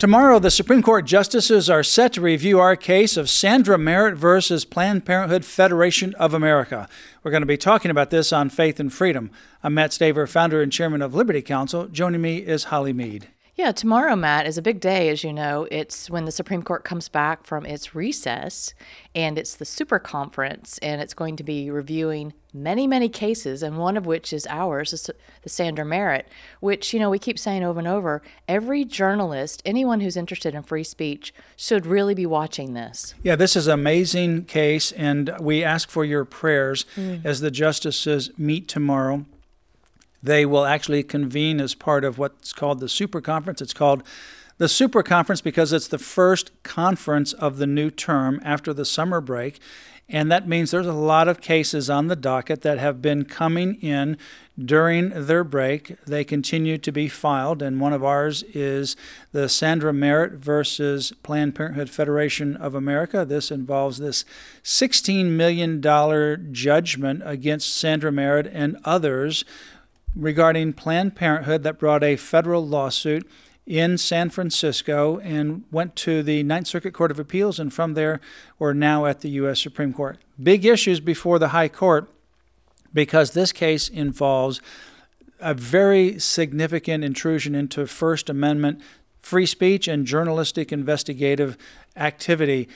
Tomorrow, the Supreme Court justices are set to review our case of Sandra Merritt versus Planned Parenthood Federation of America. We're going to be talking about this on Faith and Freedom. I'm Mat Staver, founder and chairman of Liberty Counsel. Joining me is Holly Mead. Yeah, tomorrow, Matt, is a big day, as you know. It's when the Supreme Court comes back from its recess, and it's the super conference, and it's going to be reviewing many, many cases, and one of which is ours, the Sandra Merritt, which, you know, we keep saying over and over every journalist, anyone who's interested in free speech, should really be watching this. Yeah, this is an amazing case, and we ask for your prayers mm. as the justices meet tomorrow. They will actually convene as part of what's called the Super Conference. It's called the Super Conference because it's the first conference of the new term after the summer break. And that means there's a lot of cases on the docket that have been coming in during their break. They continue to be filed, and one of ours is the Sandra Merritt versus Planned Parenthood Federation of America. This involves this $16 million judgment against Sandra Merritt and others regarding Planned Parenthood that brought a federal lawsuit in San Francisco and went to the Ninth Circuit Court of Appeals, and from there, we're now at the U.S. Supreme Court. Big issues before the High Court because this case involves a very significant intrusion into First Amendment free speech and journalistic investigative activity.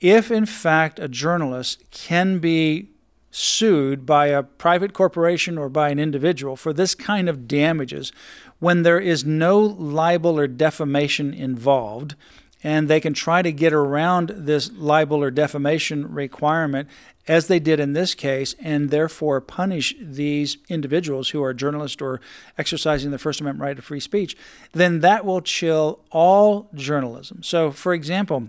If, in fact, a journalist can be sued by a private corporation or by an individual for this kind of damages when there is no libel or defamation involved and they can try to get around this libel or defamation requirement as they did in this case and therefore punish these individuals who are journalists or exercising the First Amendment right to free speech, then that will chill all journalism. So, for example,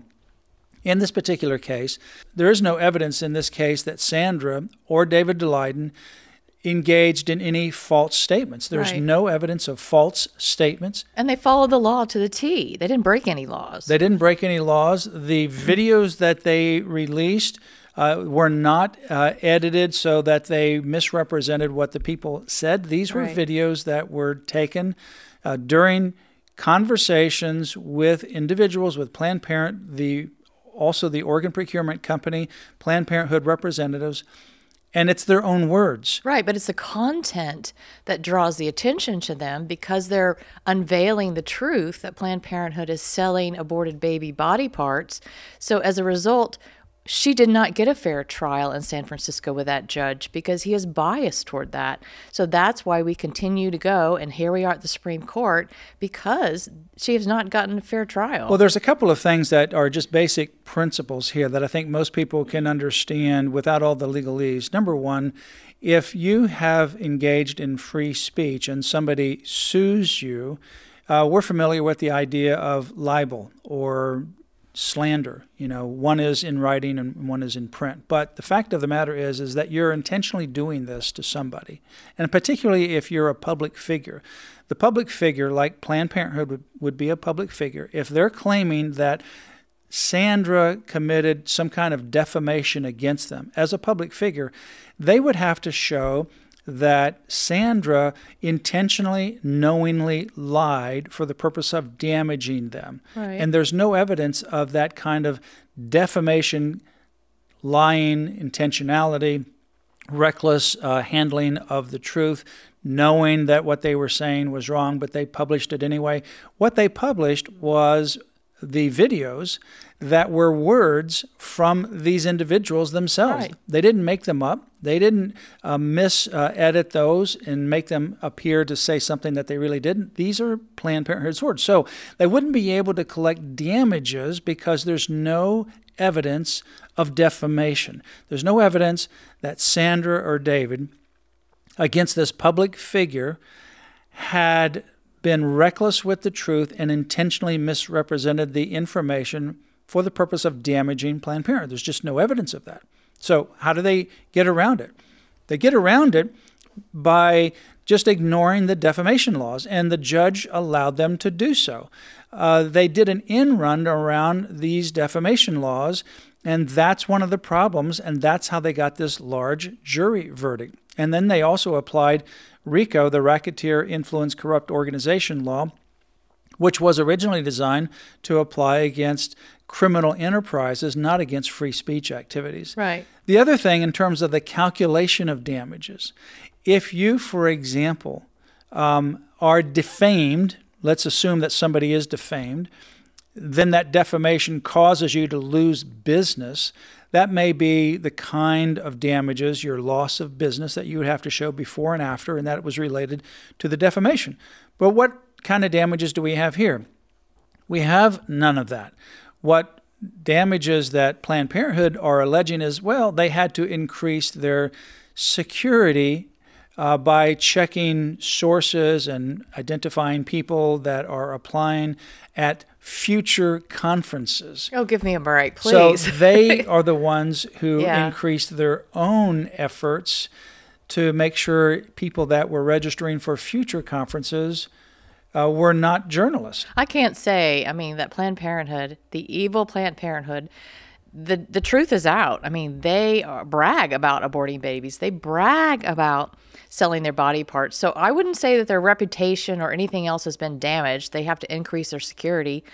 in this particular case, there is no evidence in this case that Sandra or David Daleiden engaged in any false statements. There's right. no evidence of false statements. And they followed the law to the T. They didn't break any laws. They didn't break any laws. The videos that they released uh, were not uh, edited so that they misrepresented what the people said. These were right. videos that were taken uh, during conversations with individuals with Planned Parent, the also the organ procurement company, Planned Parenthood representatives, and it's their own words. Right, but it's the content that draws the attention to them because they're unveiling the truth that Planned Parenthood is selling aborted baby body parts. So as a result, she did not get a fair trial in San Francisco with that judge because he is biased toward that. So that's why we continue to go, and here we are at the Supreme Court because she has not gotten a fair trial. Well, there's a couple of things that are just basic principles here that I think most people can understand without all the legalese. Number one, if you have engaged in free speech and somebody sues you, uh, we're familiar with the idea of libel or slander. You know, one is in writing and one is in print. But the fact of the matter is, is that you're intentionally doing this to somebody, and particularly if you're a public figure. The public figure, like Planned Parenthood would, would be a public figure, if they're claiming that Sandra committed some kind of defamation against them as a public figure, they would have to show that Sandra intentionally, knowingly lied for the purpose of damaging them. Right. And there's no evidence of that kind of defamation, lying, intentionality, reckless uh, handling of the truth, knowing that what they were saying was wrong, but they published it anyway. What they published was the videos that were words from these individuals themselves. Right. They didn't make them up. They didn't uh, mis uh, edit those and make them appear to say something that they really didn't. These are Planned Parenthood's words. So they wouldn't be able to collect damages because there's no evidence of defamation. There's no evidence that Sandra or David, against this public figure, had been reckless with the truth and intentionally misrepresented the information for the purpose of damaging Planned Parenthood. There's just no evidence of that. So, how do they get around it? They get around it by just ignoring the defamation laws, and the judge allowed them to do so. Uh, they did an in run around these defamation laws, and that's one of the problems, and that's how they got this large jury verdict. And then they also applied RICO, the Racketeer Influence Corrupt Organization Law, which was originally designed to apply against criminal enterprises, not against free speech activities. Right. The other thing, in terms of the calculation of damages, if you, for example, um, are defamed, let's assume that somebody is defamed, then that defamation causes you to lose business. That may be the kind of damages, your loss of business, that you would have to show before and after, and that it was related to the defamation. But what kind of damages do we have here? We have none of that. What damages that Planned Parenthood are alleging is well, they had to increase their security uh, by checking sources and identifying people that are applying at future conferences. Oh, give me a break, please. So they are the ones who Yeah. increased their own efforts to make sure people that were registering for future conferences uh, were not journalists. I can't say, I mean, that Planned Parenthood, the evil Planned Parenthood, the the truth is out. I mean, they uh, brag about aborting babies. They brag about selling their body parts. So I wouldn't say that their reputation or anything else has been damaged. They have to increase their security.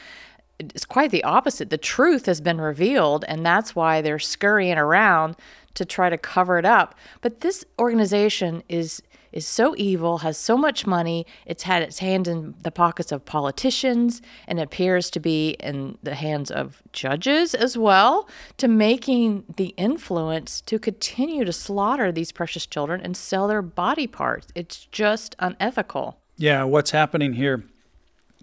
It's quite the opposite. The truth has been revealed, and that's why they're scurrying around to try to cover it up. But this organization is is so evil, has so much money. It's had its hand in the pockets of politicians and appears to be in the hands of judges as well, to making the influence to continue to slaughter these precious children and sell their body parts. It's just unethical. Yeah, what's happening here,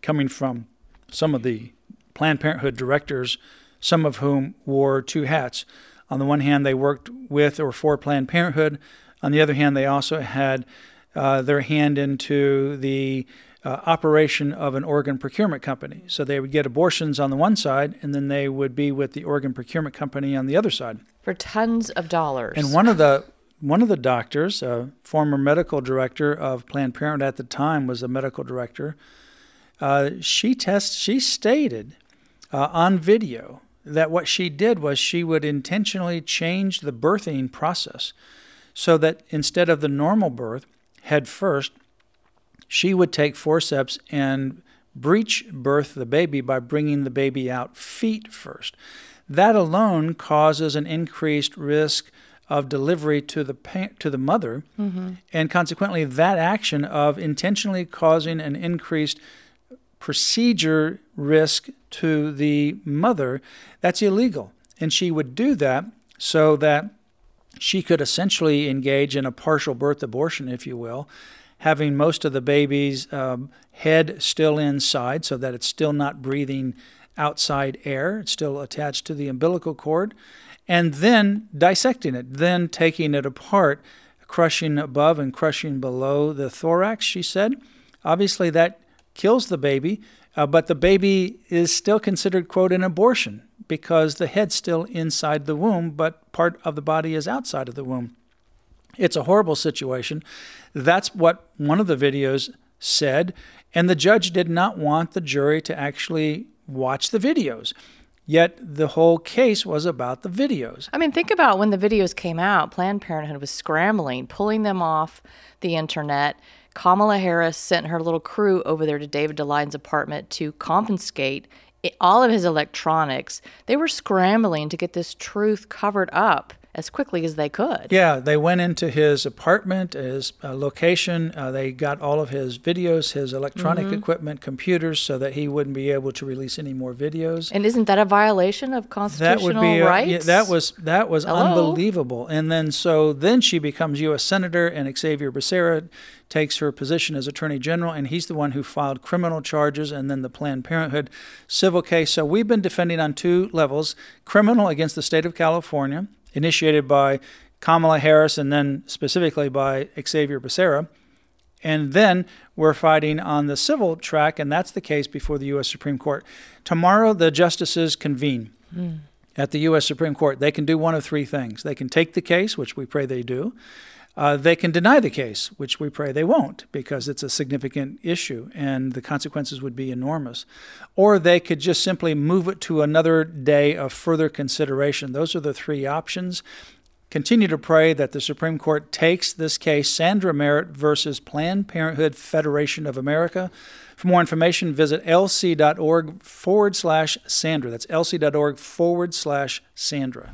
coming from some of the Planned Parenthood directors, some of whom wore two hats. On the one hand, they worked with or for Planned Parenthood. On the other hand, they also had uh, their hand into the uh, operation of an organ procurement company. So they would get abortions on the one side, and then they would be with the organ procurement company on the other side. For tons of dollars. And one of the one of the doctors, a former medical director of Planned Parenthood at the time, was a medical director. Uh, she test she stated uh, on video that what she did was she would intentionally change the birthing process so that instead of the normal birth head first, she would take forceps and breech birth the baby by bringing the baby out feet first. That alone causes an increased risk of delivery to the pa- to the mother, and consequently, that action of intentionally causing an increased procedure risk to the mother, that's illegal. And she would do that so that she could essentially engage in a partial birth abortion, if you will, having most of the baby's um, head still inside so that it's still not breathing outside air, it's still attached to the umbilical cord, and then dissecting it, then taking it apart, crushing above and crushing below the thorax, she said. Obviously, that kills the baby, uh, but the baby is still considered, quote, an abortion because the head's still inside the womb, but part of the body is outside of the womb. It's a horrible situation. That's what one of the videos said, and the judge did not want the jury to actually watch the videos. Yet the whole case was about the videos. I mean, think about when the videos came out, Planned Parenthood was scrambling, pulling them off the internet. Kamala Harris sent her little crew over there to David Daleiden's apartment to confiscate all of his electronics. They were scrambling to get this truth covered up as quickly as they could. Yeah, they went into his apartment, his uh, location. Uh, they got all of his videos, his electronic equipment, computers, so that he wouldn't be able to release any more videos. And isn't that a violation of constitutional that would be a- yeah, that was that was Hello? unbelievable. And then so then she becomes U.S. senator, and Xavier Becerra takes her position as attorney general, and he's the one who filed criminal charges, and then the Planned Parenthood civil case. So we've been defending on two levels: criminal against the state of California, initiated by Kamala Harris, and then specifically by Xavier Becerra. And then we're fighting on the civil track, and that's the case before the U.S. Supreme Court. Tomorrow, the justices convene. mm. at the U.S. Supreme Court, they can do one of three things. They can take the case, which we pray they do. Uh, they can deny the case, which we pray they won't, because it's a significant issue and the consequences would be enormous. Or they could just simply move it to another day of further consideration. Those are the three options continue to pray that the Supreme Court takes this case, Sandra Merritt versus Planned Parenthood Federation of America. For more information, visit lc.org forward slash Sandra. That's lc.org forward slash Sandra.